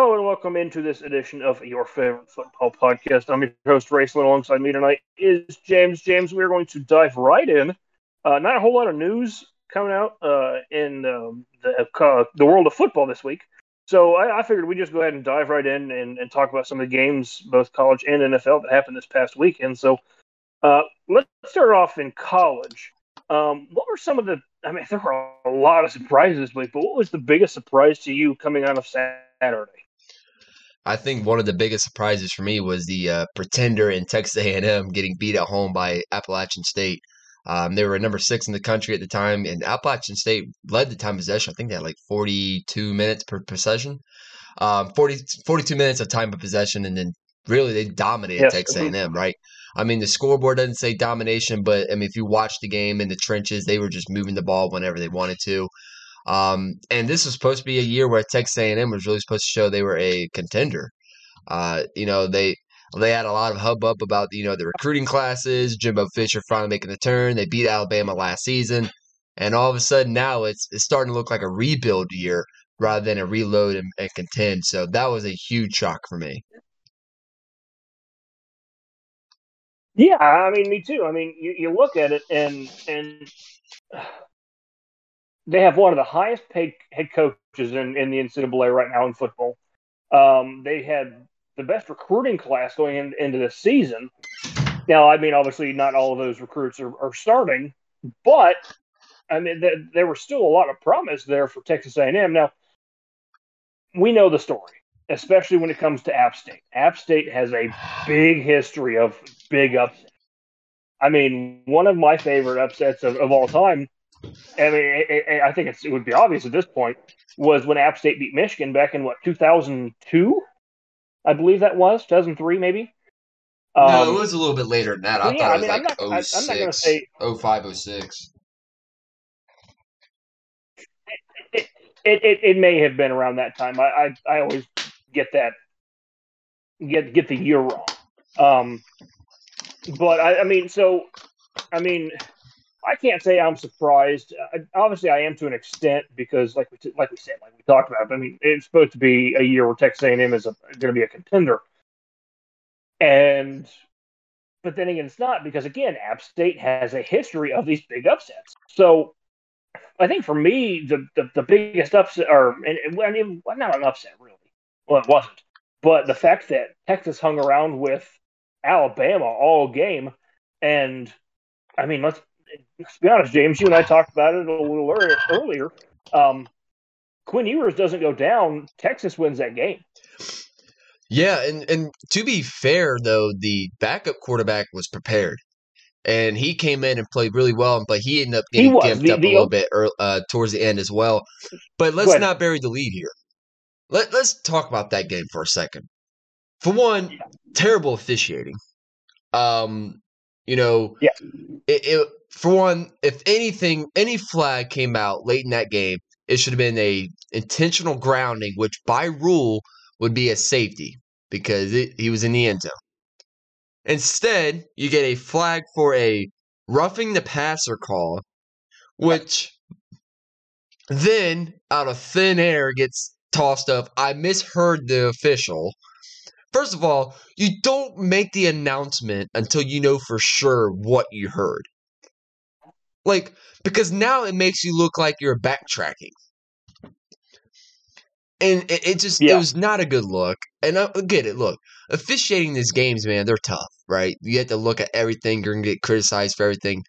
Hello and welcome into this edition of your favorite football podcast. I'm your host, Raceland. Alongside me tonight is James. James, we're going to dive right in. Uh, not a whole lot of news coming out uh, in um, the uh, the world of football this week, so I, I figured we'd just go ahead and dive right in and, and, talk about some of the games, both college and NFL, that happened this past weekend. So uh, let's start off in college. Um, what were some of the? I mean, there were a lot of surprises this week, but what was the biggest surprise to you coming out of Saturday? I think one of the biggest surprises for me was the uh, pretender in Texas A&M getting beat at home by Appalachian State. Um, they were number six in the country at the time, and Appalachian State led the time possession. I think they had like 42 minutes per possession, um, 40, 42 minutes of time of possession, and then really they dominated yes. Texas A&M, right? I mean, the scoreboard doesn't say domination, but I mean, if you watch the game in the trenches, they were just moving the ball whenever they wanted to. Um, and this was supposed to be a year where Texas A&M was really supposed to show they were a contender. Uh, you know, they they had a lot of hubbub about you know the recruiting classes. Jimbo Fisher finally making the turn. They beat Alabama last season, and all of a sudden now it's it's starting to look like a rebuild year rather than a reload and, and contend. So that was a huge shock for me. Yeah, I mean, me too. I mean, you, you look at it and and they have one of the highest paid head coaches in, in the NCAA right now in football. Um, they had the best recruiting class going in, into the season. Now, I mean, obviously, not all of those recruits are, are starting, but I mean, th- there was still a lot of promise there for Texas A&M. Now, we know the story, especially when it comes to App State. App State has a big history of big upsets. I mean, one of my favorite upsets of, of all time I mean, I think it would be obvious at this point was when App State beat Michigan back in what 2002, I believe that was 2003 maybe. Um, no, it was a little bit later than that. I yeah, thought it was I mean, like I'm not, 06, I'm not say 05, 06. It, it, it, it may have been around that time. I, I, I always get that get get the year wrong. Um, but I, I mean, so I mean, I can't say I'm surprised. Obviously, I am to an extent because, like we t- like we said, like we talked about. I mean, it's supposed to be a year where Texas A&M is going to be a contender, and but then again, it's not because again, App State has a history of these big upsets. So, I think for me, the the, the biggest upset, or and, I mean, not an upset really. Well, it wasn't, but the fact that Texas hung around with Alabama all game, and I mean, let's let's be honest, James, you and I talked about it a little earlier. Um, Quinn Ewers doesn't go down, Texas wins that game. Yeah, and and to be fair though, the backup quarterback was prepared, and he came in and played really well, but he ended up getting gimped the, up the, a little bit early, uh, towards the end as well. But let's not bury the lead here. Let Let's talk about that game for a second. For one, terrible officiating. Um, you know, yeah. It, it, for one, if anything, any flag came out late in that game, it should have been a intentional grounding, which by rule would be a safety because it, he was in the end zone. Instead, you get a flag for a roughing the passer call, which then out of thin air gets tossed up. I misheard the official First of all, you don't make the announcement until you know for sure what you heard. Like, because now it makes you look like you're backtracking. And it, it just, yeah. it was not a good look. And I get it. Look, officiating these games, man, they're tough, right? You have to look at everything. You're going to get criticized for everything.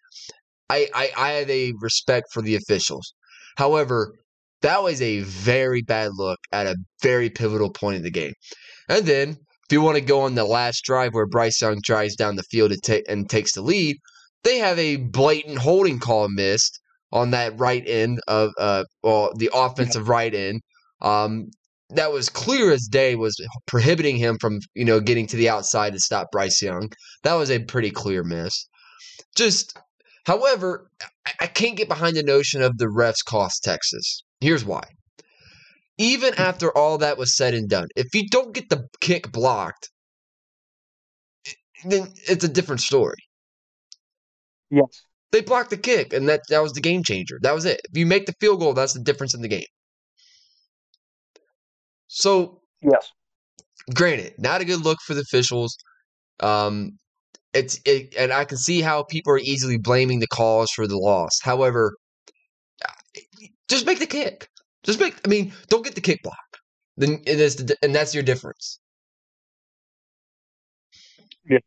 I, I, I have a respect for the officials. However, that was a very bad look at a very pivotal point in the game. And then if you want to go on the last drive where Bryce Young drives down the field and, ta- and takes the lead, they have a blatant holding call missed on that right end of uh, well, the offensive right end. Um, that was clear as day was prohibiting him from you know getting to the outside to stop Bryce Young. That was a pretty clear miss. Just, however, I, I can't get behind the notion of the refs cost Texas. Here's why even after all that was said and done, if you don't get the kick blocked, then it's a different story. Yes. They blocked the kick, and that, that was the game changer. That was it. If you make the field goal, that's the difference in the game. So Yes. Granted, not a good look for the officials. Um, it's it, and I can see how people are easily blaming the calls for the loss. However, just make the kick. Just make. I mean, don't get the kick block. Then it is, the, and that's your difference. Yeah,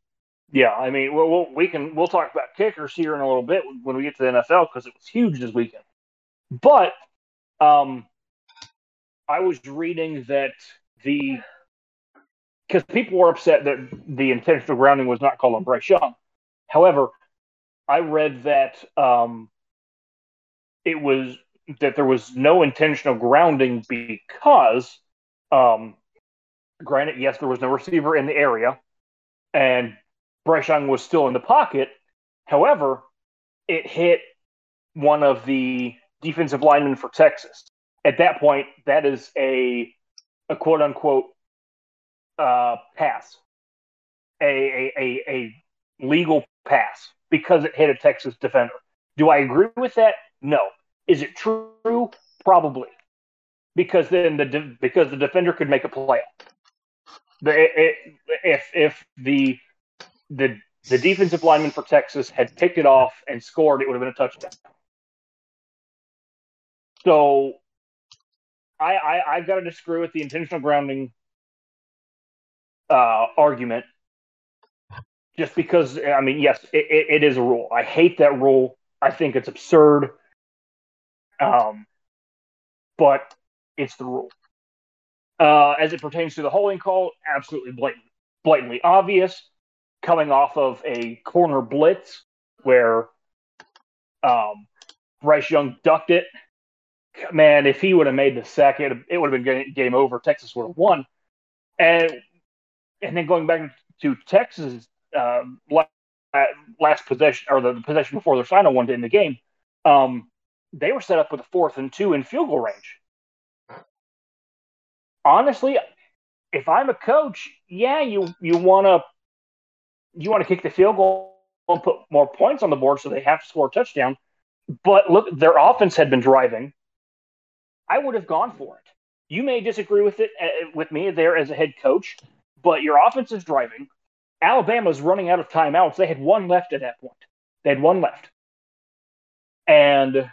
yeah. I mean, well, we'll we can we'll talk about kickers here in a little bit when we get to the NFL because it was huge this weekend. But um, I was reading that the because people were upset that the intentional grounding was not called on Bryce Young. However, I read that um, it was that there was no intentional grounding because, um, granted, yes, there was no receiver in the area, and Bryce Young was still in the pocket. However, it hit one of the defensive linemen for Texas. At that point, that is a a quote unquote uh, pass, a, a, a, a legal pass because it hit a Texas defender. Do I agree with that? No. Is it true? Probably, because then the because the defender could make a play. If if the the the defensive lineman for Texas had picked it off and scored, it would have been a touchdown. So I, I I've got to disagree with the intentional grounding uh, argument just because I mean, yes, it, it is a rule. I hate that rule. I think it's absurd. Um, but it's the rule. Uh, as it pertains to the holding call, absolutely blatant, blatantly obvious. Coming off of a corner blitz where um, Bryce Young ducked it. Man, if he would have made the second, it would have been game over. Texas would have won. And and then going back to Texas um, last possession or the possession before their final one to end the game, um, they were set up with a fourth and two in field goal range. Honestly, if I'm a coach, yeah, you you want to you want to kick the field goal and put more points on the board so they have to score a touchdown. But look, their offense had been driving. I would have gone for it. You may disagree with it uh, with me there as a head coach, but your offense is driving. Alabama's running out of timeouts. They had one left at that point. They had one left. And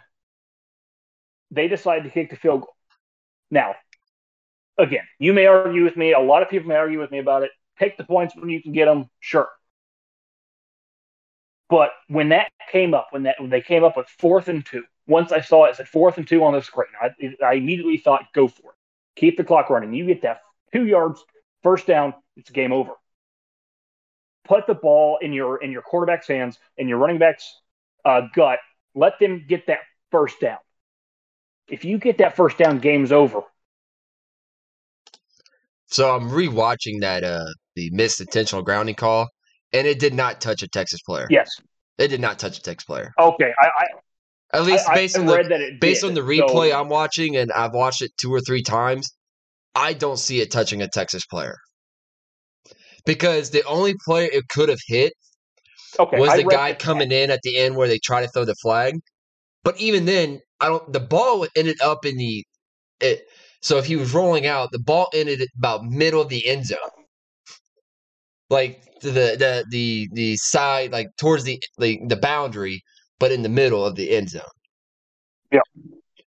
they decided to kick the field goal. Now, again, you may argue with me. A lot of people may argue with me about it. Take the points when you can get them, sure. But when that came up, when that when they came up with fourth and two, once I saw it, it said fourth and two on the screen. I, I immediately thought, go for it. Keep the clock running. You get that two yards, first down, it's game over. Put the ball in your in your quarterback's hands and your running back's uh, gut. Let them get that first down. If you get that first down, game's over. So I'm rewatching that uh the missed intentional grounding call, and it did not touch a Texas player. Yes, it did not touch a Texas player. Okay, I, I at least based I, on the based did, on the replay so. I'm watching, and I've watched it two or three times. I don't see it touching a Texas player because the only player it could have hit okay, was the guy coming in at the end where they try to throw the flag. But even then, I don't. The ball ended up in the. It, so if he was rolling out, the ball ended about middle of the end zone, like the the the the side, like towards the the, the boundary, but in the middle of the end zone. Yeah.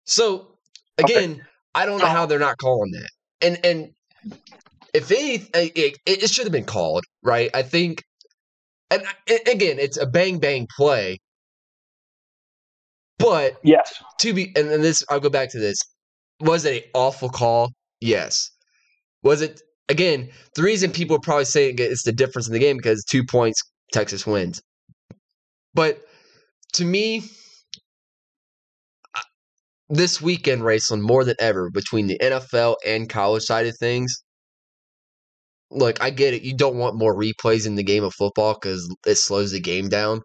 So again, okay. I don't know uh-huh. how they're not calling that, and and if any, it, it should have been called, right? I think, and again, it's a bang bang play, but yes, to be, and then this, I'll go back to this. Was it an awful call? Yes. Was it again? The reason people are probably saying it's the difference in the game because two points, Texas wins. But to me, this weekend, Raceland, more than ever, between the NFL and college side of things, look, I get it. You don't want more replays in the game of football because it slows the game down.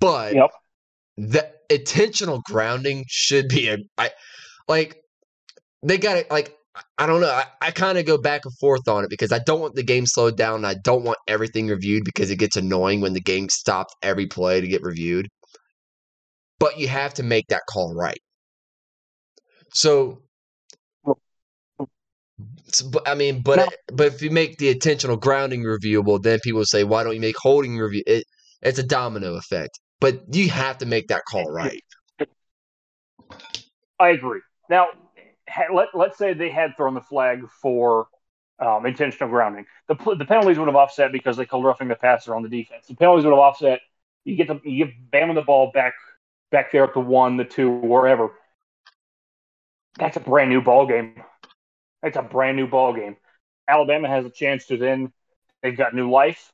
But yep. The intentional grounding should be a I like they got it like I don't know. I, I kind of go back and forth on it because I don't want the game slowed down. And I don't want everything reviewed because it gets annoying when the game stops every play to get reviewed. But you have to make that call right. So but I mean, but no. but if you make the intentional grounding reviewable, then people say, why don't you make holding review? It, it's a domino effect. But you have to make that call right. I agree. Now, let, let's say they had thrown the flag for um, intentional grounding. The, the penalties would have offset because they called roughing the passer on the defense. The penalties would have offset. You get the you give Bama the ball back back there at the one, the two, wherever. That's a brand new ball game. It's a brand new ball game. Alabama has a chance to then they've got new life,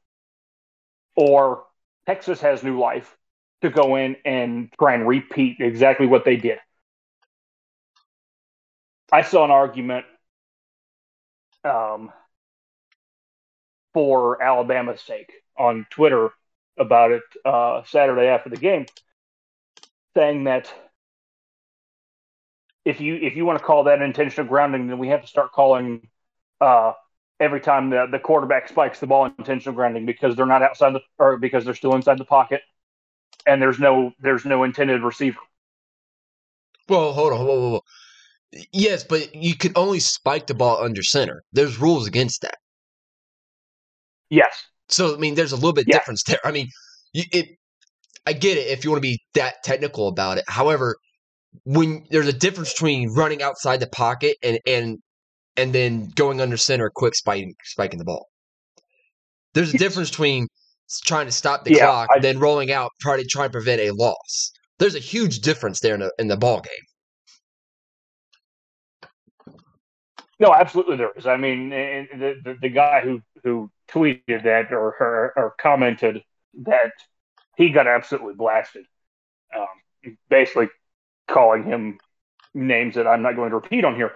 or Texas has new life to go in and try and repeat exactly what they did. I saw an argument um, for Alabama's sake on Twitter about it uh, Saturday after the game, saying that if you if you want to call that intentional grounding, then we have to start calling uh, every time the, the quarterback spikes the ball intentional grounding because they're not outside the or because they're still inside the pocket and there's no there's no intended receiver. Well, hold on, whoa, whoa, whoa. Yes, but you could only spike the ball under center. There's rules against that. Yes. So I mean, there's a little bit difference there. I mean, you, it. I get it if you want to be that technical about it. However, when there's a difference between running outside the pocket and and and then going under center, quick spiking spiking the ball. There's a difference between trying to stop the yeah, clock, I, then rolling out, probably trying to try and prevent a loss. There's a huge difference there in the in the ball game. No, absolutely there is. I mean, the, the, the guy who who tweeted that or, or, or commented that he got absolutely blasted, um, basically calling him names that I'm not going to repeat on here.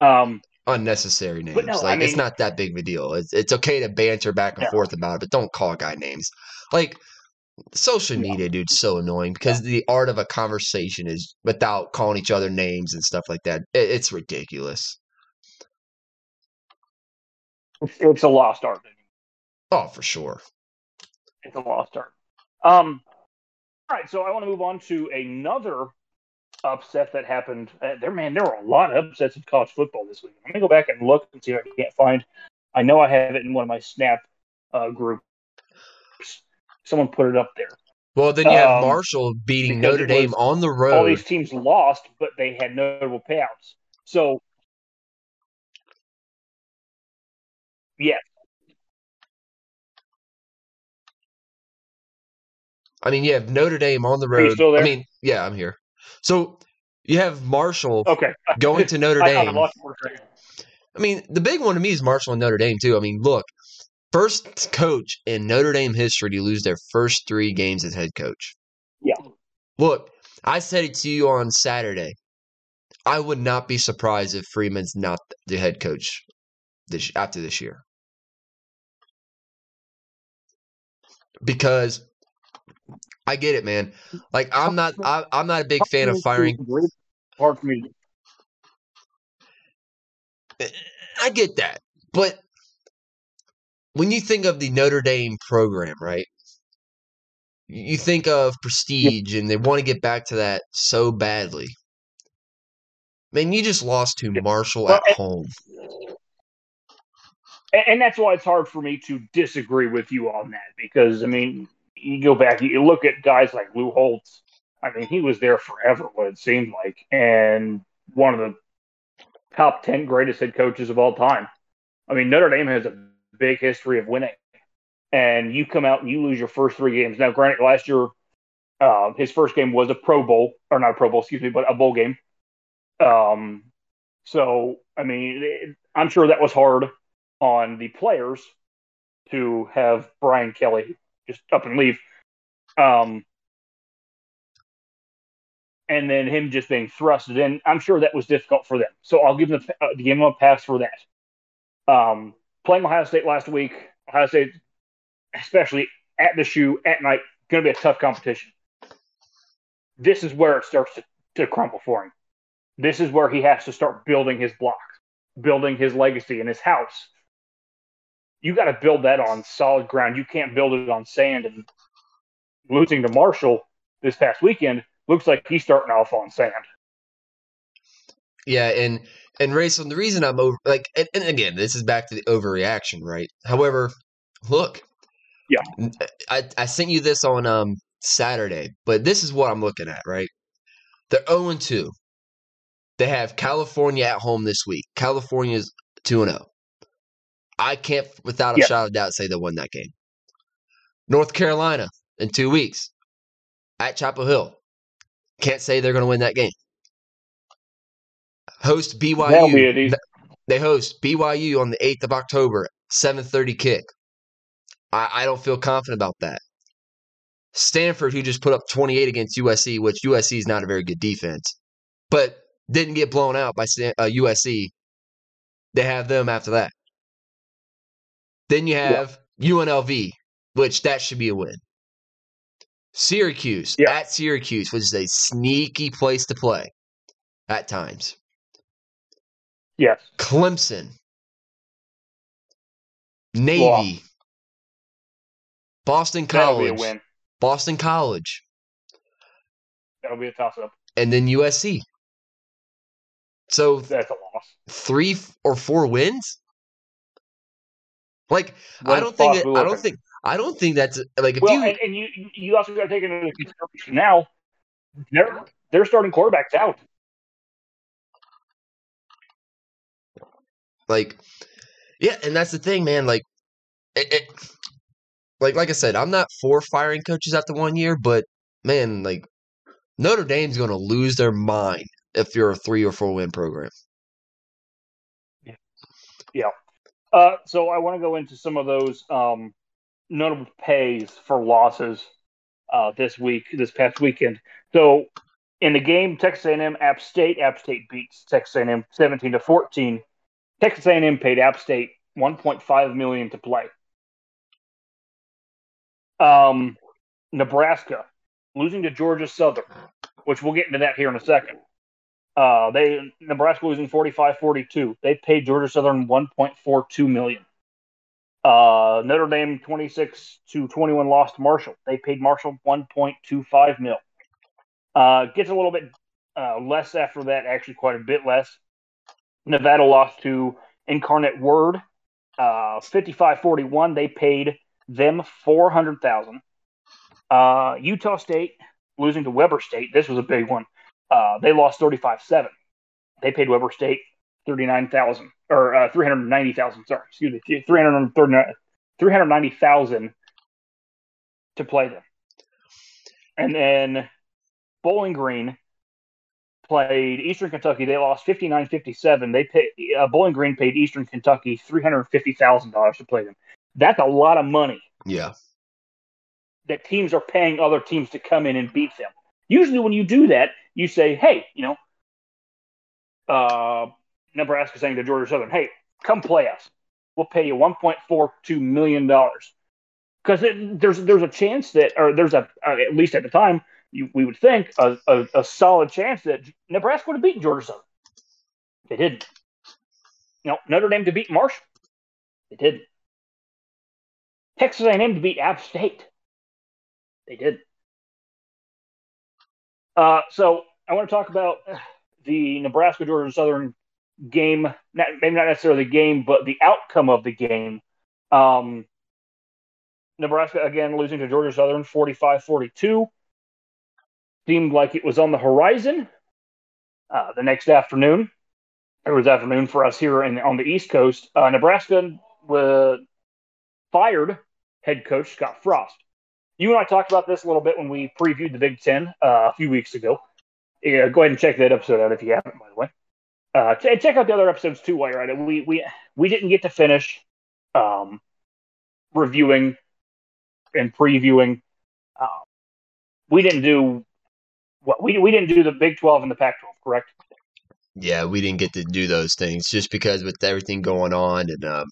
Um, Unnecessary names. No, like I mean, it's not that big of a deal. It's it's okay to banter back and no. forth about it, but don't call a guy names. Like social media, dude, so annoying because the art of a conversation is without calling each other names and stuff like that. It, it's ridiculous. It's, it's a lost art. Oh, for sure. It's a lost art. Um, all right, so I want to move on to another upset that happened. Uh, there, man, there were a lot of upsets in college football this week. I'm gonna go back and look and see if I can't find. I know I have it in one of my Snap uh, groups. Someone put it up there. Well, then you have um, Marshall beating Notre Dame on the road. All these teams lost, but they had notable payouts. So, yeah. I mean, you have Notre Dame on the road. I mean, yeah, I'm here. So you have Marshall okay. going to Notre Dame. I mean, the big one to me is Marshall and Notre Dame too. I mean, look, first coach in Notre Dame history to lose their first three games as head coach. Yeah. Look, I said it to you on Saturday. I would not be surprised if Freeman's not the head coach this after this year. Because I get it, man. Like I'm not I, am not a big fan of firing. For me. I get that, but when you think of the Notre Dame program, right? You think of prestige, and they want to get back to that so badly. Man, you just lost to Marshall well, at and, home. And that's why it's hard for me to disagree with you on that because I mean, you go back, you look at guys like Lou Holtz. I mean, he was there forever, what it seemed like, and one of the top 10 greatest head coaches of all time. I mean, Notre Dame has a big history of winning, and you come out and you lose your first three games. Now, granted, last year, uh, his first game was a Pro Bowl, or not a Pro Bowl, excuse me, but a bowl game. Um, so, I mean, it, I'm sure that was hard on the players to have Brian Kelly just up and leave. Um, and then him just being thrusted in, I'm sure that was difficult for them. So I'll give them uh, give them a pass for that. Um, playing Ohio State last week, Ohio State, especially at the shoe at night, going to be a tough competition. This is where it starts to, to crumble for him. This is where he has to start building his blocks, building his legacy in his house, you got to build that on solid ground. You can't build it on sand. And losing to Marshall this past weekend looks like he's starting off on sand. Yeah, and And Rayson, the reason I'm over, like, and, and again, this is back to the overreaction, right? However, look, yeah, I, I sent you this on um Saturday, but this is what I'm looking at, right? They're 0 2. They have California at home this week. California's 2 0. I can't, without a yeah. shot of doubt, say they won that game. North Carolina in two weeks at Chapel Hill. Can't say they're going to win that game. Host BYU. They host BYU on the 8th of October, 7:30 kick. I, I don't feel confident about that. Stanford, who just put up 28 against USC, which USC is not a very good defense, but didn't get blown out by uh, USC. They have them after that. Then you have yeah. UNLV, which that should be a win. Syracuse yeah. at Syracuse, which is a sneaky place to play at times. Yes. Clemson, Navy, Boston College, Boston College. That'll be a toss up. And then USC. So that's a loss. Three or four wins. Like I don't think that, I don't think I don't think that's like if well, you and, and you you also got to take into consideration now they're they're starting quarterbacks out. Like, yeah, and that's the thing, man. Like, it, it like like I said, I'm not for firing coaches after one year, but man, like Notre Dame's going to lose their mind if you're a three or four win program. Yeah. Yeah. Uh, so I want to go into some of those um, notable pays for losses uh, this week, this past weekend. So in the game, Texas A&M, App State, App State beats Texas A&M 17 to 14. Texas A&M paid App State 1.5 million to play. Um, Nebraska losing to Georgia Southern, which we'll get into that here in a second. Uh, they Nebraska losing 45-42. They paid Georgia Southern 1.42 million. Uh, Notre Dame 26 to 21 lost to Marshall. They paid Marshall 1.25 mil. Uh, gets a little bit uh, less after that, actually quite a bit less. Nevada lost to Incarnate Word, uh, 55-41. They paid them 400,000. Uh, Utah State losing to Weber State. This was a big one. Uh, they lost 35-7. They paid Weber State 39,000 or uh, 390,000. Sorry, excuse me, 390,000 to play them. And then Bowling Green played Eastern Kentucky. They lost 59-57. They paid uh, Bowling Green paid Eastern Kentucky $350,000 to play them. That's a lot of money. Yeah. That teams are paying other teams to come in and beat them. Usually, when you do that, you say, "Hey, you know, uh, Nebraska saying to Georgia Southern, hey, come play us. We'll pay you 1.42 million dollars." Because there's there's a chance that, or there's a uh, at least at the time, you, we would think a, a, a, solid chance that Nebraska would have beaten Georgia Southern. They didn't. You know, Notre Dame to beat Marshall. They didn't. Texas A&M to beat App State. They did. Uh, so I want to talk about the Nebraska Georgia Southern game. Not, maybe not necessarily the game, but the outcome of the game. Um, Nebraska again losing to Georgia Southern 45-42. Seemed like it was on the horizon. Uh, the next afternoon, it was afternoon for us here in, on the East Coast. Uh, Nebraska fired head coach Scott Frost. You and I talked about this a little bit when we previewed the Big Ten uh, a few weeks ago. Yeah, go ahead and check that episode out if you haven't, by the way. Uh, ch- check out the other episodes too while you're at it. We we we didn't get to finish um, reviewing and previewing. Uh, we didn't do what we we didn't do the Big Twelve and the Pac twelve, correct? Yeah, we didn't get to do those things just because with everything going on and um,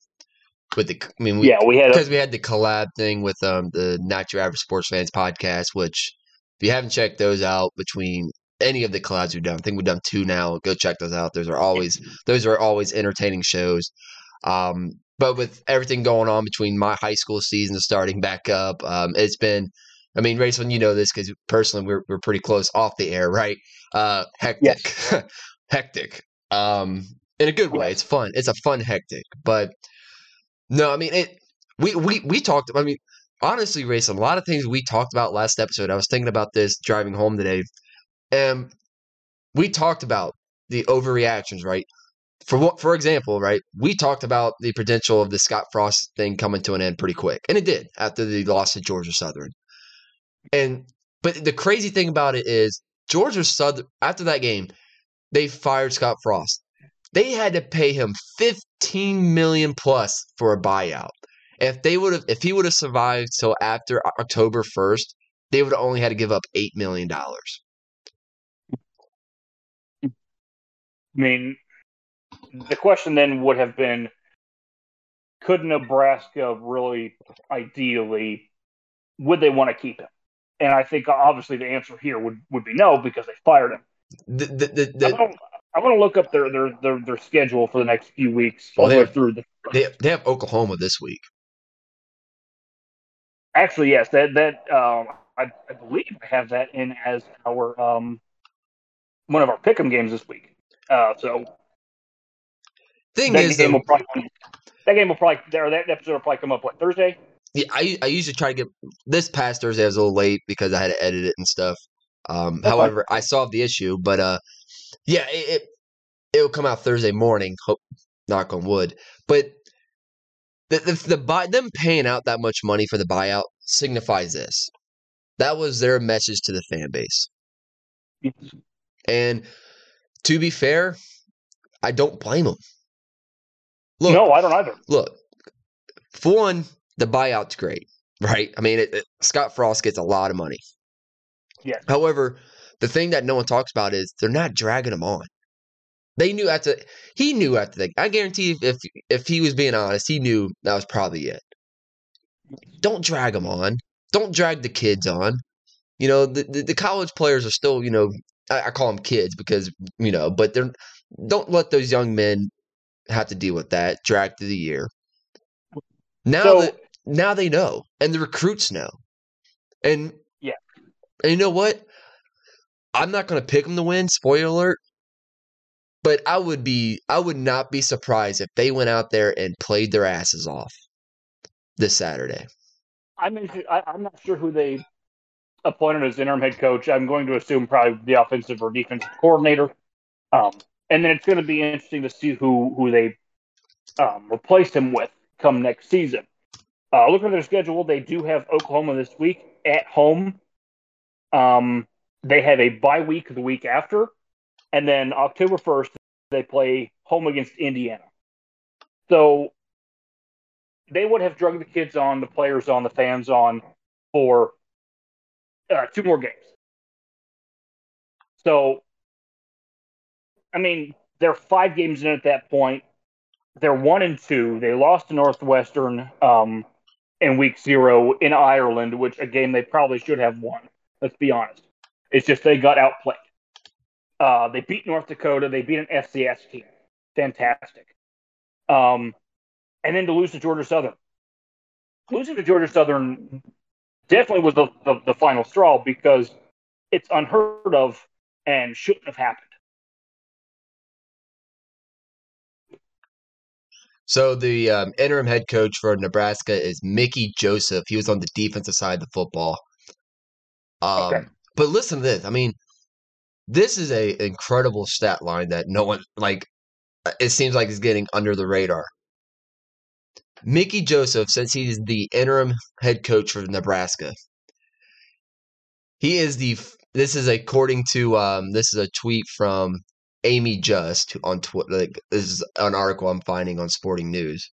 with the I mean we, yeah we had because we had the collab thing with um the Not Your Average Sports Fans podcast, which if you haven't checked those out between any of the collabs we've done, I think we've done two now. Go check those out. Those are always those are always entertaining shows. Um, but with everything going on between my high school season starting back up, um, it's been. I mean, Rachel, you know this because personally we're we're pretty close off the air, right? Uh, hectic, yes. hectic. Um, in a good way. It's fun. It's a fun hectic, but no, I mean it. We we we talked. I mean, honestly, Race, a lot of things we talked about last episode. I was thinking about this driving home today, and we talked about the overreactions, right? For what, for example, right? We talked about the potential of the Scott Frost thing coming to an end pretty quick, and it did after the loss to Georgia Southern. And but the crazy thing about it is Georgia Southern after that game, they fired Scott Frost. They had to pay him 15 million plus for a buyout. If they would have if he would have survived till after October 1st, they would have only had to give up 8 million dollars. Mean, the question then would have been could Nebraska really ideally would they want to keep him? And I think obviously the answer here would, would be no because they fired him. The, the, the, the I want to look up their, their their their schedule for the next few weeks. Well, they have, through the they they have Oklahoma this week. Actually, yes, that that um, I, I believe I have that in as our um one of our pick'em games this week. Uh, so thing that is, game though, will probably, that game will probably or that episode will probably come up what Thursday. Yeah, I I usually try to get this past Thursday. I was a little late because I had to edit it and stuff. Um, okay. However, I solved the issue, but uh, yeah, it, it will come out Thursday morning. Hope, knock on wood. But the the, the buy them paying out that much money for the buyout signifies this. That was their message to the fan base. And to be fair, I don't blame them. Look, no, I don't either. Look, for one, the buyout's great, right? I mean, it, it, Scott Frost gets a lot of money. Yeah. However, the thing that no one talks about is they're not dragging him on. They knew after he knew after that. I guarantee if if he was being honest, he knew that was probably it. Don't drag him on. Don't drag the kids on. You know, the the, the college players are still, you know, I, I, call them kids because you know, but they're don't let those young men have to deal with that drag through the year. Now so, that now they know, and the recruits know, and yeah, and you know what? I'm not going to pick them to win. Spoiler alert. But I would be I would not be surprised if they went out there and played their asses off this Saturday. I'm I'm not sure who they appointed as interim head coach. I'm going to assume probably the offensive or defensive coordinator. Um, and then it's going to be interesting to see who who they um, replace him with come next season. Uh, looking at their schedule, they do have Oklahoma this week at home. Um, they have a bye week the week after, and then October 1st, they play home against Indiana. So they would have drugged the kids on, the players on, the fans on for uh, two more games. So, I mean, they're five games in at that point. They're one and two. They lost to Northwestern um, in week zero in Ireland, which a game they probably should have won. Let's be honest. It's just they got outplayed. Uh, they beat North Dakota. They beat an FCS team. Fantastic. Um, and then to lose to Georgia Southern. Losing to Georgia Southern definitely was the, the, the final straw because it's unheard of and shouldn't have happened. So the um, interim head coach for Nebraska is Mickey Joseph. He was on the defensive side of the football. Um, okay. But listen to this. I mean, this is a incredible stat line that no one like. It seems like is getting under the radar. Mickey Joseph, since he's the interim head coach for Nebraska, he is the. This is according to um. This is a tweet from Amy Just on Twitter. Like this is an article I'm finding on Sporting News.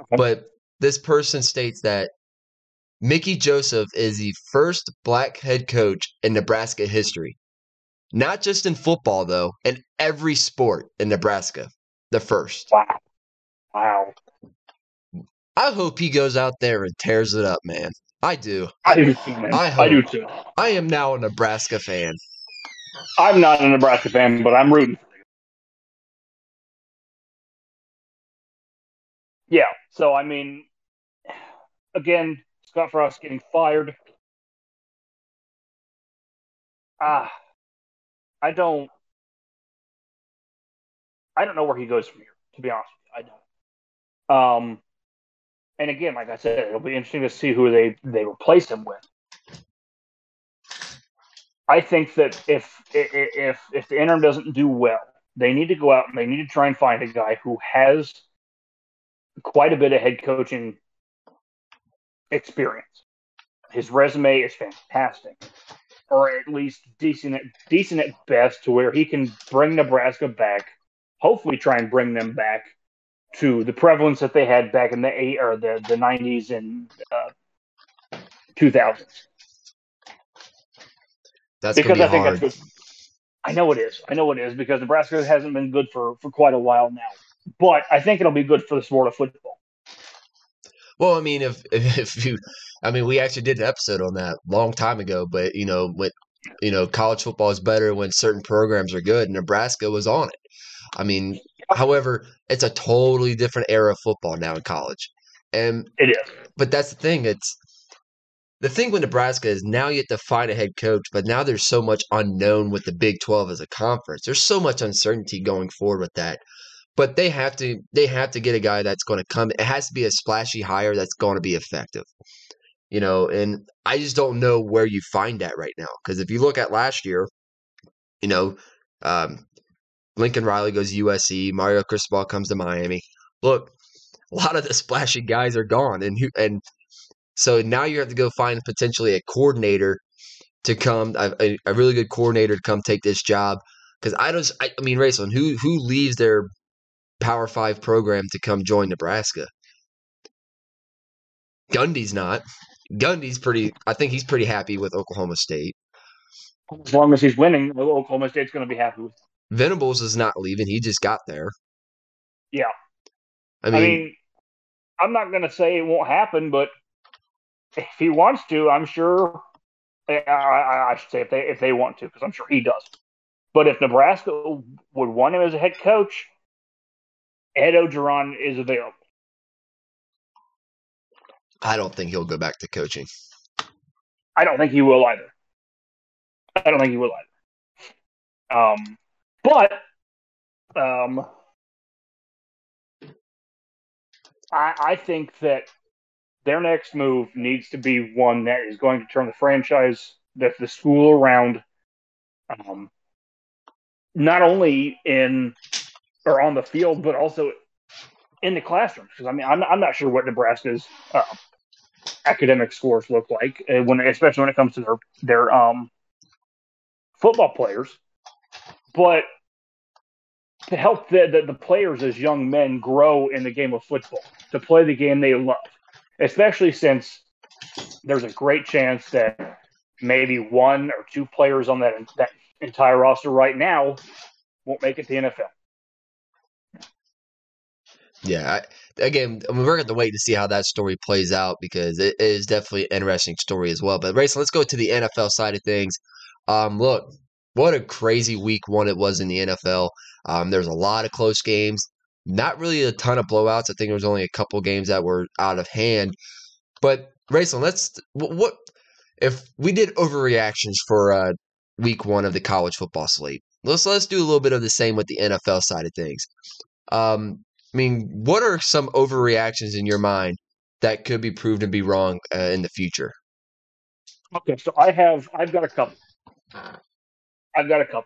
Okay. But this person states that Mickey Joseph is the first black head coach in Nebraska history not just in football, though, in every sport in Nebraska. The first. Wow. Wow. I hope he goes out there and tears it up, man. I do. I do too, man. I, I do too. I am now a Nebraska fan. I'm not a Nebraska fan, but I'm rooting. Yeah. So I mean, again, Scott Frost getting fired. Ah, I don't I don't know where he goes from here. To be honest, I don't. Um, and again, like I said, it'll be interesting to see who they they replace him with. I think that if if if the interim doesn't do well, they need to go out and they need to try and find a guy who has quite a bit of head coaching experience. His resume is fantastic, or at least decent at, decent at best, to where he can bring Nebraska back. Hopefully, try and bring them back to the prevalence that they had back in the eight or the the nineties and uh, two thousands. That's because be I think hard. that's good. I know it is. I know it is because Nebraska hasn't been good for for quite a while now. But I think it'll be good for the sport of football. Well, I mean, if if you, I mean, we actually did an episode on that long time ago. But you know, when you know, college football is better when certain programs are good. Nebraska was on it. I mean, however, it's a totally different era of football now in college, and it is. But that's the thing. It's the thing with Nebraska is now you have to find a head coach, but now there's so much unknown with the Big 12 as a conference. There's so much uncertainty going forward with that. But they have to they have to get a guy that's going to come. It has to be a splashy hire that's going to be effective. You know, and I just don't know where you find that right now because if you look at last year, you know, um, Lincoln Riley goes USC, Mario Cristobal comes to Miami. Look, a lot of the splashy guys are gone, and who and so now you have to go find potentially a coordinator to come, a, a really good coordinator to come take this job. Because I don't, I, I mean, Rayson, who who leaves their Power Five program to come join Nebraska? Gundy's not. Gundy's pretty. I think he's pretty happy with Oklahoma State. As long as he's winning, Oklahoma State's going to be happy with. Venables is not leaving. He just got there. Yeah. I mean, I mean I'm not going to say it won't happen, but if he wants to, I'm sure. I, I, I should say if they if they want to, because I'm sure he does. But if Nebraska would want him as a head coach, Ed Orgeron is available. I don't think he'll go back to coaching. I don't think he will either. I don't think he will either. Um, but um, I, I think that their next move needs to be one that is going to turn the franchise, that the school around, um, not only in or on the field, but also in the classrooms. Because I mean, I'm, I'm not sure what Nebraska's uh, academic scores look like uh, when, especially when it comes to their their um, football players. But to help the, the, the players as young men grow in the game of football, to play the game they love, especially since there's a great chance that maybe one or two players on that that entire roster right now won't make it to the NFL. Yeah, I, again, we're going to wait to see how that story plays out because it is definitely an interesting story as well. But Race, let's go to the NFL side of things. Um, look, what a crazy week one it was in the NFL. Um, there's a lot of close games. Not really a ton of blowouts. I think there was only a couple games that were out of hand. But Rayson, let's what if we did overreactions for uh, week one of the college football slate? Let's let's do a little bit of the same with the NFL side of things. Um, I mean, what are some overreactions in your mind that could be proved to be wrong uh, in the future? Okay, so I have I've got a couple. I've got a couple.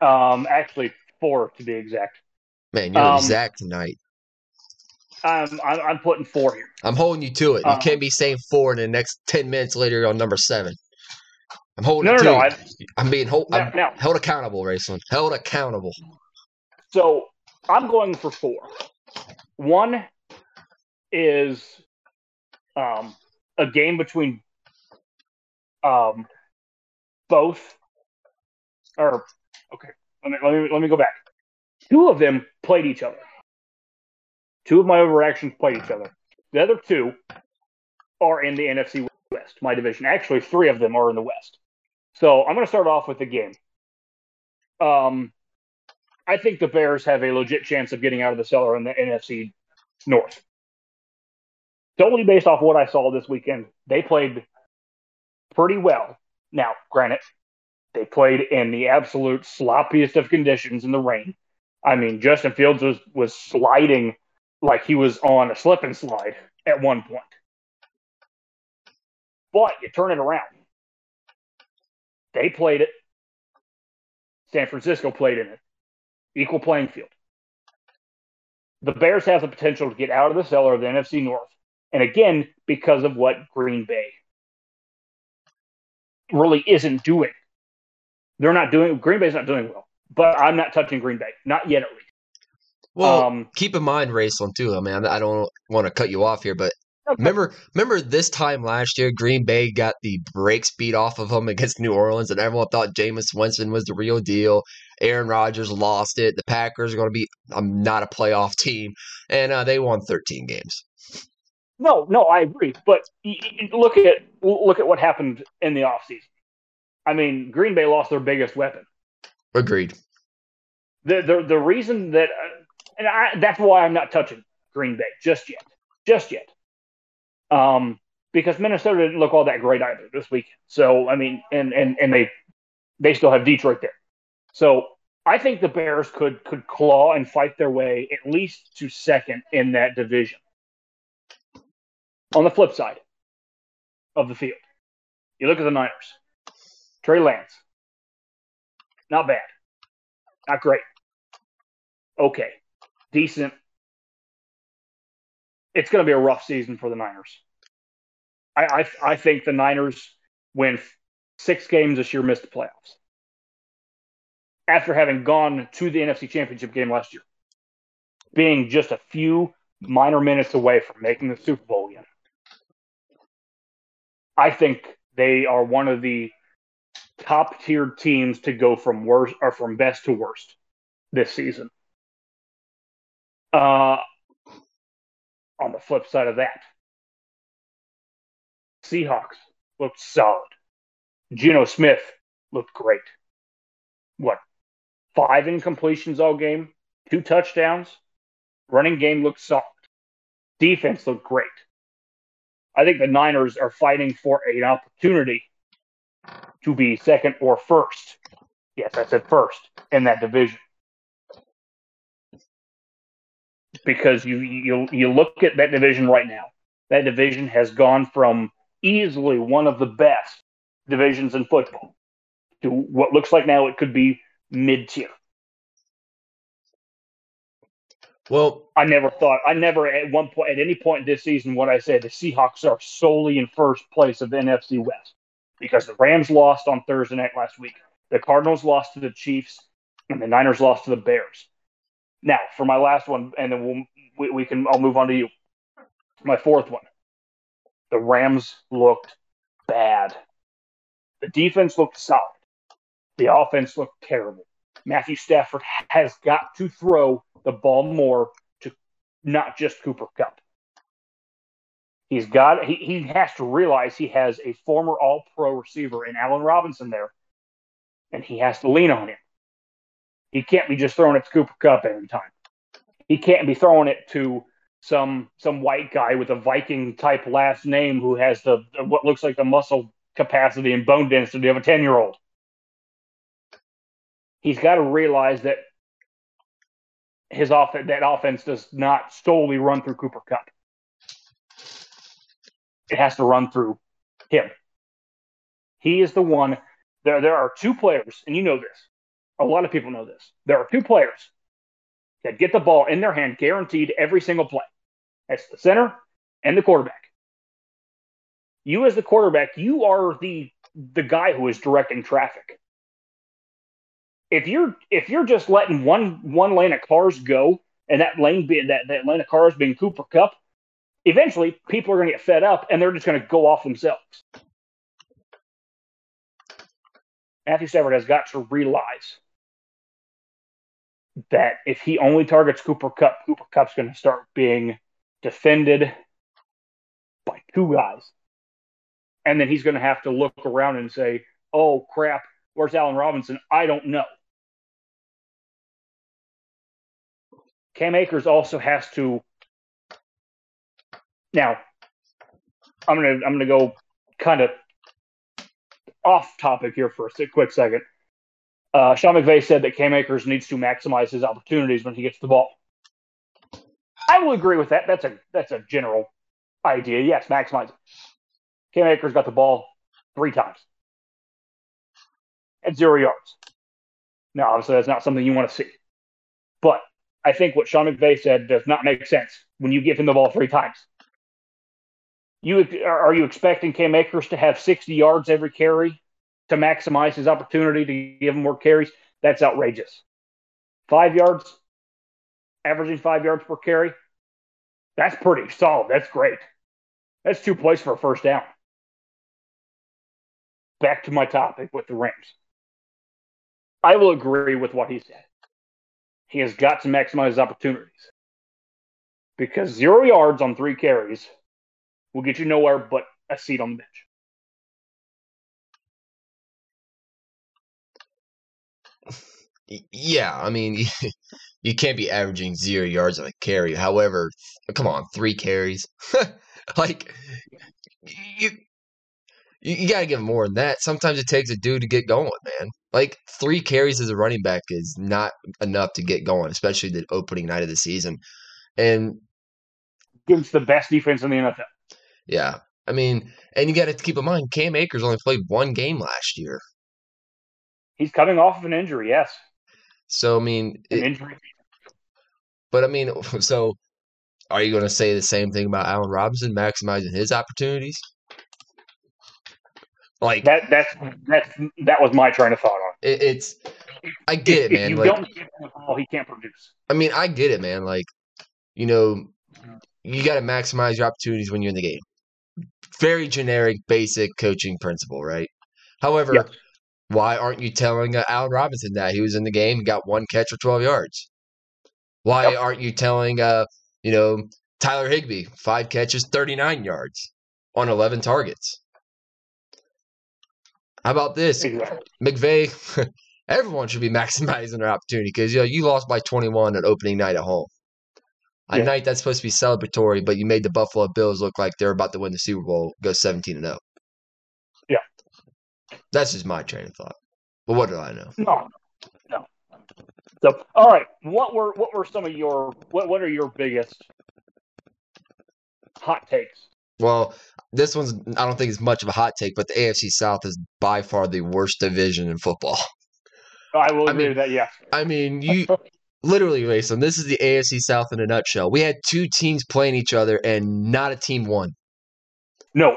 Um, actually, four to be exact. Man, you're um, exact tonight. I'm, I'm, I'm putting four here. I'm holding you to it. You um, can't be saying four and the next ten minutes later on number seven. I'm holding no, no, no, I, I'm being hold, no, I'm no. held accountable, Raceland. Held accountable. So I'm going for four. One is um, a game between um, both, or okay, let me, let me let me go back. Two of them played each other. Two of my overreactions played each other. The other two are in the NFC West, my division. Actually, three of them are in the West. So I'm going to start off with the game. Um, I think the Bears have a legit chance of getting out of the cellar in the NFC North. Solely based off what I saw this weekend, they played pretty well. Now, granted, they played in the absolute sloppiest of conditions in the rain. I mean, Justin Fields was was sliding like he was on a slip and slide at one point. But you turn it around. They played it. San Francisco played in it. Equal playing field. The Bears have the potential to get out of the cellar of the NFC North. And again, because of what Green Bay really isn't doing. They're not doing Green Bay's not doing well. But I'm not touching Green Bay. Not yet at least. Well, um, keep in mind, Rayson, too. I mean, I don't want to cut you off here, but okay. remember, remember this time last year, Green Bay got the break speed off of them against New Orleans, and everyone thought Jameis Winston was the real deal. Aaron Rodgers lost it. The Packers are going to be I'm not a playoff team, and uh, they won 13 games. No, no, I agree. But look at look at what happened in the offseason. I mean, Green Bay lost their biggest weapon. Agreed. The the the reason that uh, and I, that's why I'm not touching Green Bay just yet, just yet. Um, because Minnesota didn't look all that great either this week. So I mean, and and and they they still have Detroit there. So I think the Bears could could claw and fight their way at least to second in that division. On the flip side of the field, you look at the Niners. Trey Lance, not bad, not great, okay decent. It's going to be a rough season for the Niners. I, I, I think the Niners win six games this year, missed the playoffs. After having gone to the NFC Championship game last year, being just a few minor minutes away from making the Super Bowl again. I think they are one of the top tier teams to go from worst or from best to worst this season. Uh, on the flip side of that, Seahawks looked solid. Geno Smith looked great. What? Five incompletions all game, two touchdowns. Running game looked solid. Defense looked great. I think the Niners are fighting for an opportunity to be second or first. Yes, I said first in that division. because you you you look at that division right now. That division has gone from easily one of the best divisions in football to what looks like now it could be mid tier. Well, I never thought, I never at one point, at any point this season, what I said, the Seahawks are solely in first place of the NFC West because the Rams lost on Thursday night last week, the Cardinals lost to the Chiefs, and the Niners lost to the Bears. Now, for my last one, and then we'll, we, we can. I'll move on to you. My fourth one. The Rams looked bad. The defense looked solid. The offense looked terrible. Matthew Stafford has got to throw the ball more to not just Cooper Kupp. He's got he, he has to realize he has a former all pro receiver in Allen Robinson there, and he has to lean on him. He can't be just throwing it to Cooper Kupp every time. He can't be throwing it to some some white guy with a Viking type last name who has the what looks like the muscle capacity and bone density of a ten year old. He's got to realize that his off that offense does not solely run through Cooper Kupp. It has to run through him. He is the one. There, there are two players, and you know this a lot of people know this. There are two players that get the ball in their hand guaranteed every single play. That's the center and the quarterback. You as the quarterback, you are the the guy who is directing traffic. If you're if you're just letting one one lane of cars go and that lane being that, that lane of cars being Cooper Kupp, eventually people are going to get fed up and they're just going to go off themselves. Matthew Stafford has got to realize that if he only targets Cooper Kupp, Cooper Kupp's going to start being defended by two guys. And then he's going to have to look around and say, oh, crap, where's Allen Robinson? I don't know. Cam Akers also has to. Now, I'm gonna I'm gonna go kind of off topic here for a quick second. Uh, Sean McVay said that Cam Akers needs to maximize his opportunities when he gets the ball. I will agree with that. That's a that's a general idea. Yes, maximize it. Cam Akers got the ball three times at zero yards. Now, obviously, that's not something you want to see. But I think what Sean McVay said does not make sense when you give him the ball three times. You are you expecting Cam Akers to have 60 yards every carry to maximize his opportunity to give him more carries? That's outrageous. Five yards, averaging five yards per carry. That's pretty solid. That's great. That's two plays for a first down. Back to my topic with the Rams. I will agree with what he said. He has got to maximize his opportunities because zero yards on three carries will get you nowhere but a seat on the bench. Yeah, I mean, you can't be averaging zero yards on a carry. However, come on, three carries. like, you, you, got to give more than that. Sometimes it takes a dude to get going, man. Like, three carries as a running back is not enough to get going, especially the opening night of the season. And against the best defense in the NFL. Yeah. I mean, and you got to keep in mind, Cam Akers only played one game last year. He's coming off of an injury, yes. So, I mean, an it, injury. But, I mean, so are you going to say the same thing about Allen Robinson maximizing his opportunities? Like that. That's that's that was my train of thought on it. It's. I get if, it, man. If you like, don't give him the ball, he can't produce. I mean, I get it, man. Like, you know, you got to maximize your opportunities when you're in the game. Very generic, basic coaching principle, right? However, yes. why aren't you telling uh, Allen Robinson that he was in the game, got one catch for 12 yards? Why yep. aren't you telling, uh, you know, Tyler Higbee, five catches, 39 yards on 11 targets? How about this? Exactly. McVay, everyone should be maximizing their opportunity because you know you lost by 21 on opening night at home. A yeah. night that's supposed to be celebratory, but you made the Buffalo Bills look like they're about to win the Super Bowl, go 17 and 0. Yeah. That's just my train of thought. But what do I know? No. No. So, all right, what were what were some of your what what are your biggest hot takes? Well, this one's I don't think it's much of a hot take, but the AFC South is by far the worst division in football. I will agree I mean, with that. Yeah. I mean, you literally, Mason. This is the AFC South in a nutshell. We had two teams playing each other, and not a team won. No.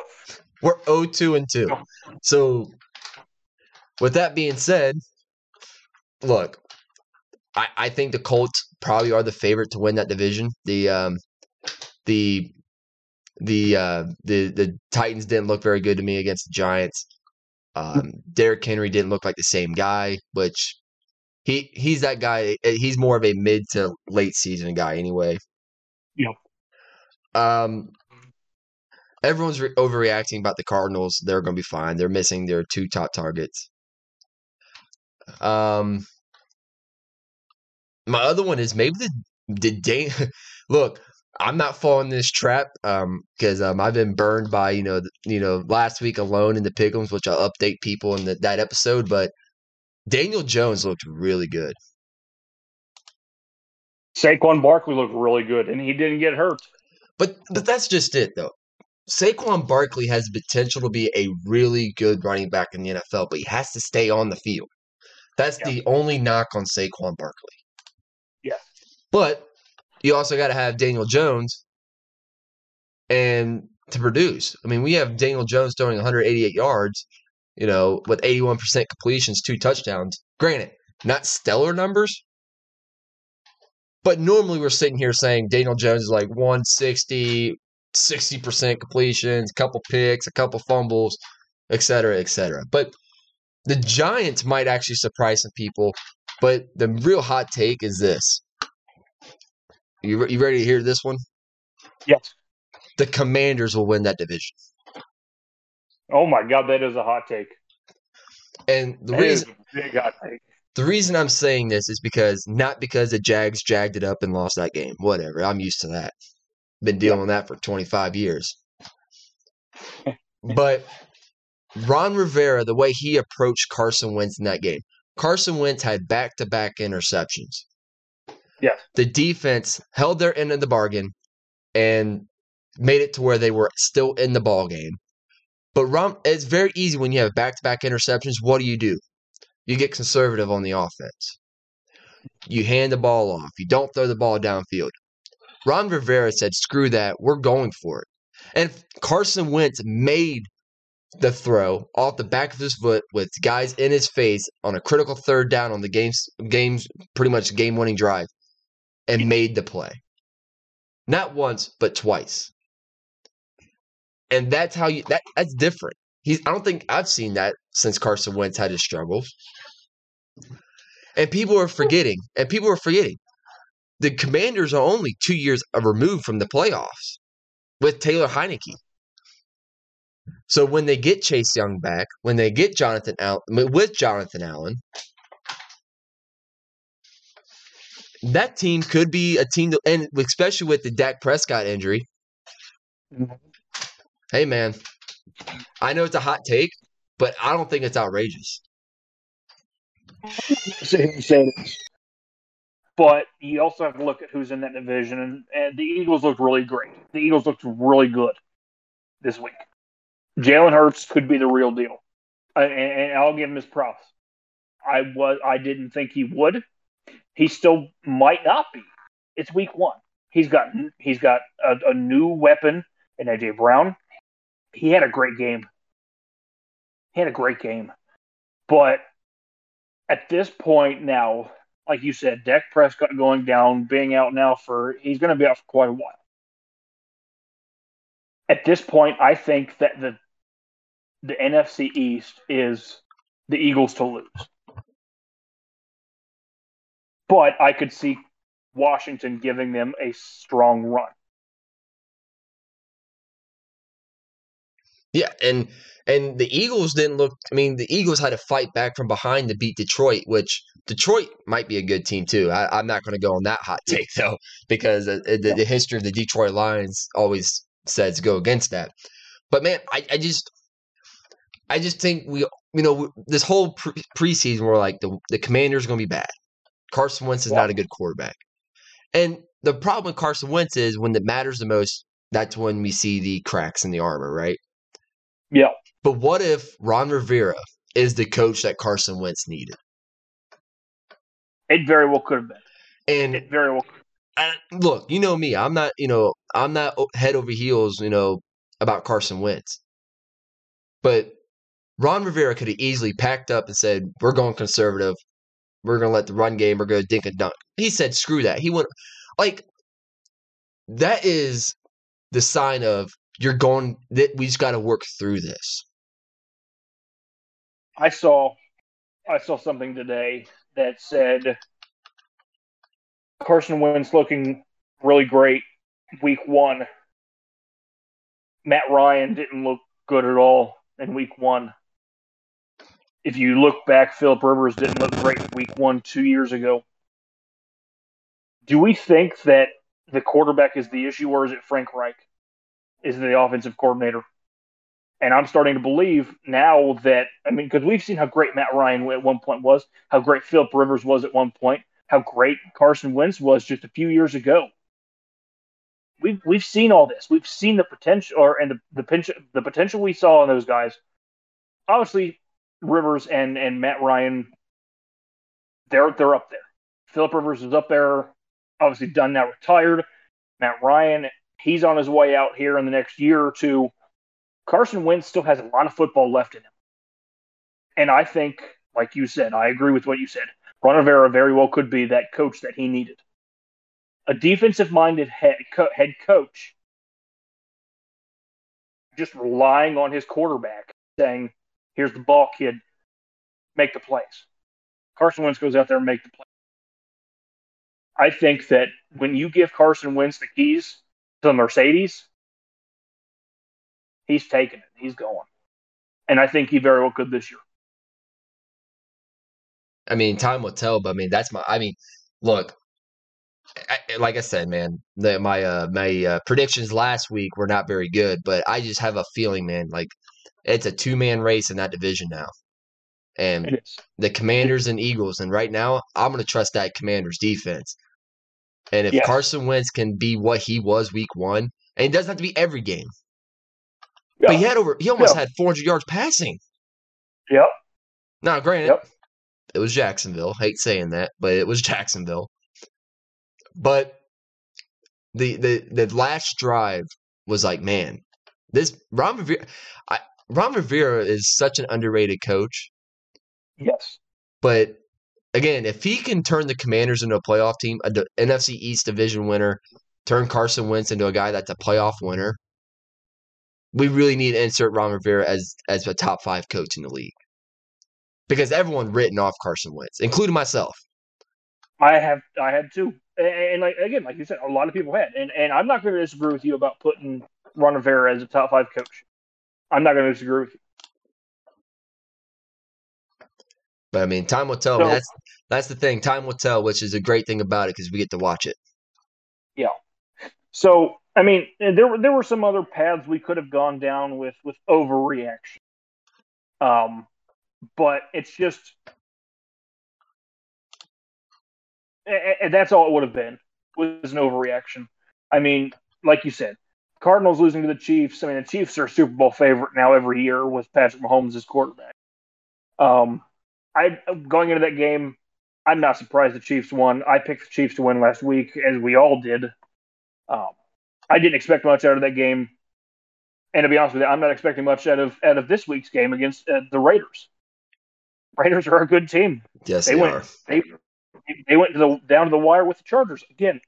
We're 0-2 and 2. So, with that being said, look, I, I think the Colts probably are the favorite to win that division. The um, the the uh, the the Titans didn't look very good to me against the Giants. Um, Derrick Henry didn't look like the same guy, which he he's that guy. Eh, he's more of a mid to late season guy anyway. Yep. Um, everyone's re- overreacting about the Cardinals. They're going to be fine. They're missing their two top targets. Um, my other one is maybe the the day. Look, I'm not falling this trap because um, um, I've been burned by you know the, you know last week alone in the Pickums, which I'll update people in the, that episode. But Daniel Jones looked really good. Saquon Barkley looked really good, and he didn't get hurt. But but that's just it, though. Saquon Barkley has potential to be a really good running back in the NFL, but he has to stay on the field. That's yeah. the only knock on Saquon Barkley. Yeah. But you also got to have Daniel Jones and to produce. I mean, we have Daniel Jones throwing 188 yards you know, with 81% completions, two touchdowns. Granted, not stellar numbers, but normally we're sitting here saying Daniel Jones is like 160, 60% completions, a couple picks, a couple fumbles, et cetera, et cetera. But the Giants might actually surprise some people. But the real hot take is this. You, you ready to hear this one? Yes. The Commanders will win that division. Oh my god, that is a hot take. And the that reason the reason I'm saying this is because not because the Jags jagged it up and lost that game. Whatever. I'm used to that. Been dealing with that for 25 years. but Ron Rivera, the way he approached Carson Wentz in that game, Carson Wentz had back to back interceptions. Yes. The defense held their end of the bargain and made it to where they were still in the ball game. But Rom, it's very easy when you have back to back interceptions. What do you do? You get conservative on the offense. You hand the ball off. You don't throw the ball downfield. Ron Rivera said, screw that. We're going for it. And Carson Wentz made the throw off the back of his foot with guys in his face on a critical third down on the game's game's pretty much game winning drive and made the play. Not once, but twice. And that's how you that that's different. He's I don't think I've seen that since Carson Wentz had his struggles. And people are forgetting, and people are forgetting. The commanders are only two years removed from the playoffs with Taylor Heinicke. So when they get Chase Young back, when they get Jonathan Allen with Jonathan Allen, that team could be a team, to, and especially with the Dak Prescott injury. Hey man, I know it's a hot take, but I don't think it's outrageous. But you also have to look at who's in that division, and, and the Eagles looked really great. The Eagles looked really good this week. Jalen Hurts could be the real deal, and, and I'll give him his props. I was I didn't think he would. He still might not be. It's week one. He's got he's got a, a new weapon in AJ Brown. He had a great game. He had a great game, but at this point now, like you said, Dak Prescott going down, being out now for he's going to be out for quite a while. At this point, I think that the the NFC East is the Eagles to lose. But I could see Washington giving them a strong run. Yeah, and and the Eagles didn't look. I mean, the Eagles had to fight back from behind to beat Detroit, which Detroit might be a good team too. I, am not going to go on that hot take though, because the, the, history of the Detroit Lions always says go against that. But man, I, I just I just think we, you know, this whole pre- preseason, we're like the the Commanders going to be bad. Carson Wentz is not a good quarterback, and the problem with Carson Wentz is when it matters the most, that's when we see the cracks in the armor, right? Yeah. But what if Ron Rivera is the coach that Carson Wentz needed? It very well could have been. And it very well. look, you know me. I'm not. You know, I'm not head over heels. You know about Carson Wentz. But Ron Rivera could have easily packed up and said, "We're going conservative. We're going to let the run game. We're going to dink and dunk." He said, "Screw that." He went like that is the sign of you're going that we just got to work through this. I saw I saw something today that said Carson Wentz looking really great week 1. Matt Ryan didn't look good at all in week 1 if you look back, Philip Rivers didn't look great week one two years ago. Do we think that the quarterback is the issue, or is it Frank Reich? Is the offensive coordinator? And I'm starting to believe now that I mean, because we've seen how great Matt Ryan at one point was, how great Philip Rivers was at one point, how great Carson Wentz was just a few years ago. We've we've seen all this. We've seen the potential, or and the the, the potential we saw in those guys. Obviously, Rivers and and Matt Ryan, they're they're up there. Philip Rivers is up there, obviously done now, retired. Matt Ryan, he's on his way out here in the next year or two. Carson Wentz still has a lot of football left in him, and I think, like you said, I agree with what you said. Ron Rivera very well could be that coach that he needed. A defensive-minded head, co- head coach, just relying on his quarterback, saying, Here's the ball, kid. Make the plays. Carson Wentz goes out there and make the play. I think that when you give Carson Wentz the keys to the Mercedes, he's taking it. He's going. And I think he very well could this year. I mean, time will tell, but I mean, that's my. I mean, look, I, like I said, man, the, my uh, my uh, predictions last week were not very good, but I just have a feeling, man, like it's a two man race in that division now. And the Commanders and Eagles, and right now I'm going to trust that Commanders defense. And if yes. Carson Wentz can be what he was week one, and it doesn't have to be every game, yeah. but he had over he almost yeah. had 400 yards passing. Yep. Now, granted, yep. it was Jacksonville. Hate saying that, but it was Jacksonville. But the the the last drive was like, man, this Ron Rivera, I, Ron Rivera is such an underrated coach. Yes. But again, if he can turn the Commanders into a playoff team, a NFC East division winner, turn Carson Wentz into a guy that's a playoff winner, we really need to insert Ron Rivera as as a top five coach in the league. Because everyone written off Carson Wentz, including myself. I have I had two. And, and like again, like you said, a lot of people had. And and I'm not gonna disagree with you about putting Ron Rivera as a top five coach. I'm not gonna disagree with you. But I mean, time will tell. So, that's that's the thing. Time will tell, which is a great thing about it because we get to watch it. Yeah. So I mean, there were there were some other paths we could have gone down with with overreaction. Um, but it's just, and that's all it would have been was an overreaction. I mean, like you said, Cardinals losing to the Chiefs. I mean, the Chiefs are a Super Bowl favorite now every year with Patrick Mahomes as quarterback. Um, I going into that game, I'm not surprised the Chiefs won. I picked the Chiefs to win last week, as we all did. Um, I didn't expect much out of that game, and to be honest with you, I'm not expecting much out of out of this week's game against uh, the Raiders. Raiders are a good team. Yes, they, they went. Are. They they went to the down to the wire with the Chargers again.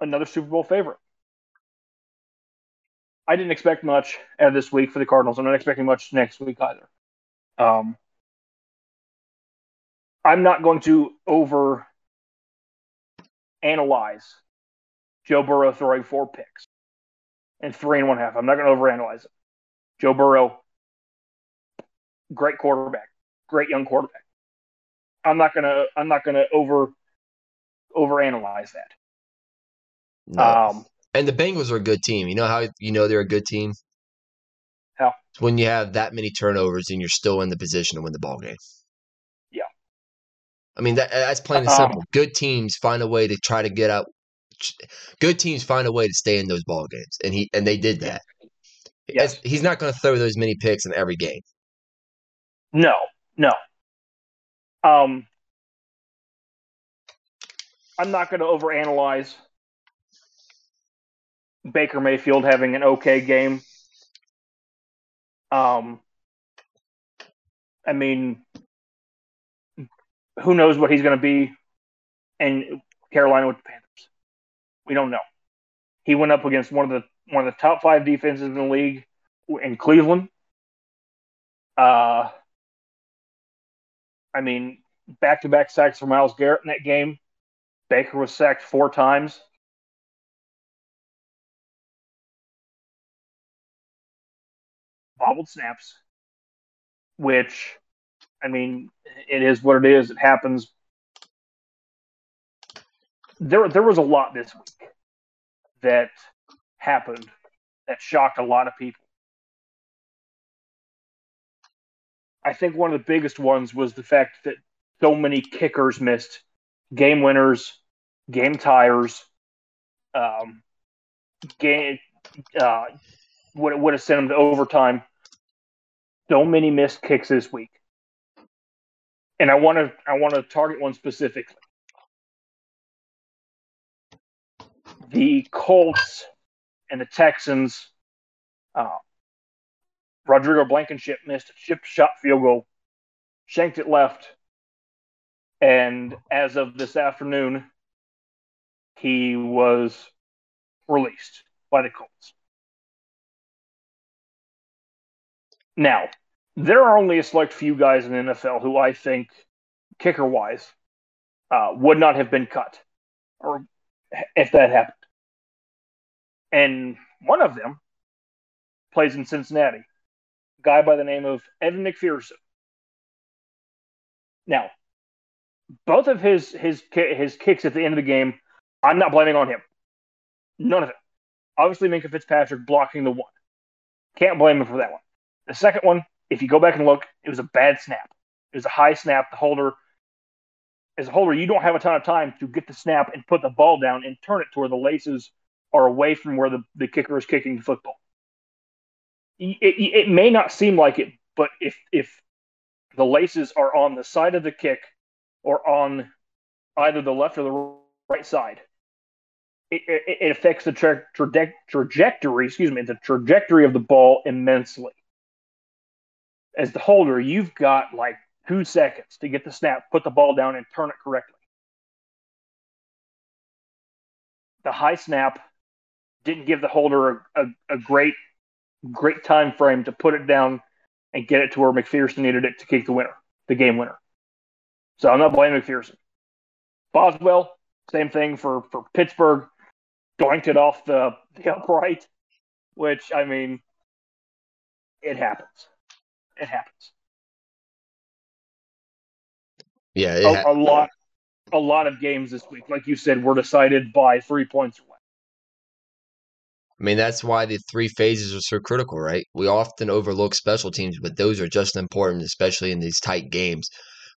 Another Super Bowl favorite. I didn't expect much out of this week for the Cardinals. I'm not expecting much next week either. Um, I'm not going to over analyze Joe Burrow throwing four picks and three and one half. I'm not going to overanalyze it. Joe Burrow, great quarterback, great young quarterback. I'm not gonna I'm not gonna over overanalyze that. No. Um, and the Bengals are a good team. You know how you know they're a good team? How? When you have that many turnovers and you're still in the position to win the ball game. I mean, that, that's plain and simple. Um, good teams find a way to try to get out. Good teams find a way to stay in those ball games, and he and they did that. Yes. He's not going to throw those many picks in every game. No, no. Um, I'm not going to overanalyze Baker Mayfield having an okay game. Um, I mean, who knows what he's going to be in Carolina with the Panthers. We don't know. He went up against one of the one of the top five defenses in the league in Cleveland. Uh, I mean, back to back sacks for Myles Garrett in that game. Baker was sacked four times. Bobbled snaps, which I mean, it is what it is. It happens. There, there was a lot this week that happened that shocked a lot of people. I think one of the biggest ones was the fact that so many kickers missed game winners, game tires, um, game uh, would would have sent them to overtime. So many missed kicks this week and I want to I want to target one specifically. The Colts and the Texans. Uh, Rodrigo Blankenship missed a chip shot field goal, shanked it left, and as of this afternoon, he was released by the Colts. Now, there are only a select few guys in the NFL who I think, kicker wise, uh, would not have been cut, or if that happened. And one of them plays in Cincinnati, a guy by the name of Evan McPherson. Now, both of his his his kicks at the end of the game, I'm not blaming on him. None of it. Obviously, Minkah Fitzpatrick blocking the one. Can't blame him for that one. The second one, if you go back and look, it was a bad snap. It was a high snap. The holder, as a holder, you don't have a ton of time to get the snap and put the ball down and turn it to where the laces are away from where the, the kicker is kicking the football. It, it, it may not seem like it, but if if the laces are on the side of the kick or on either the left or the right side, it, it, it affects the tra- tra- trajectory. Excuse me, the trajectory of the ball immensely. As the holder, you've got like two seconds to get the snap, put the ball down, and turn it correctly. The high snap didn't give the holder a, a, a great, great time frame to put it down and get it to where McPherson needed it to kick the winner, the game winner. So I'm not blaming McPherson. Boswell, same thing for, for Pittsburgh, doinked it off the, the upright, which, I mean, it happens. It happens. Yeah, a, ha- a, lot, a lot of games this week, like you said, were decided by three points or less. I mean, that's why the three phases are so critical, right? We often overlook special teams, but those are just important, especially in these tight games.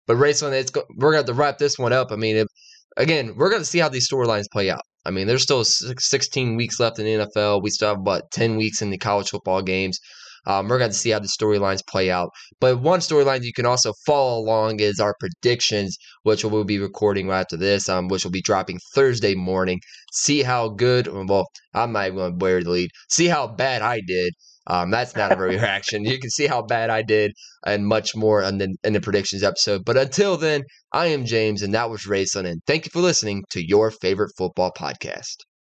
But Rayson, it's we're going to wrap this one up. I mean, again, we're going to see how these storylines play out. I mean, there's still 16 weeks left in the NFL. We still have about 10 weeks in the college football games. Um, we're going to see how the storylines play out. But one storyline you can also follow along is our predictions, which we'll be recording right after this, um, which will be dropping Thursday morning. See how good, well, I'm not even going to bury the lead. See how bad I did. Um, that's not a reaction. You can see how bad I did and much more in the, in the predictions episode. But until then, I am James, and that was Rayson, and thank you for listening to your favorite football podcast.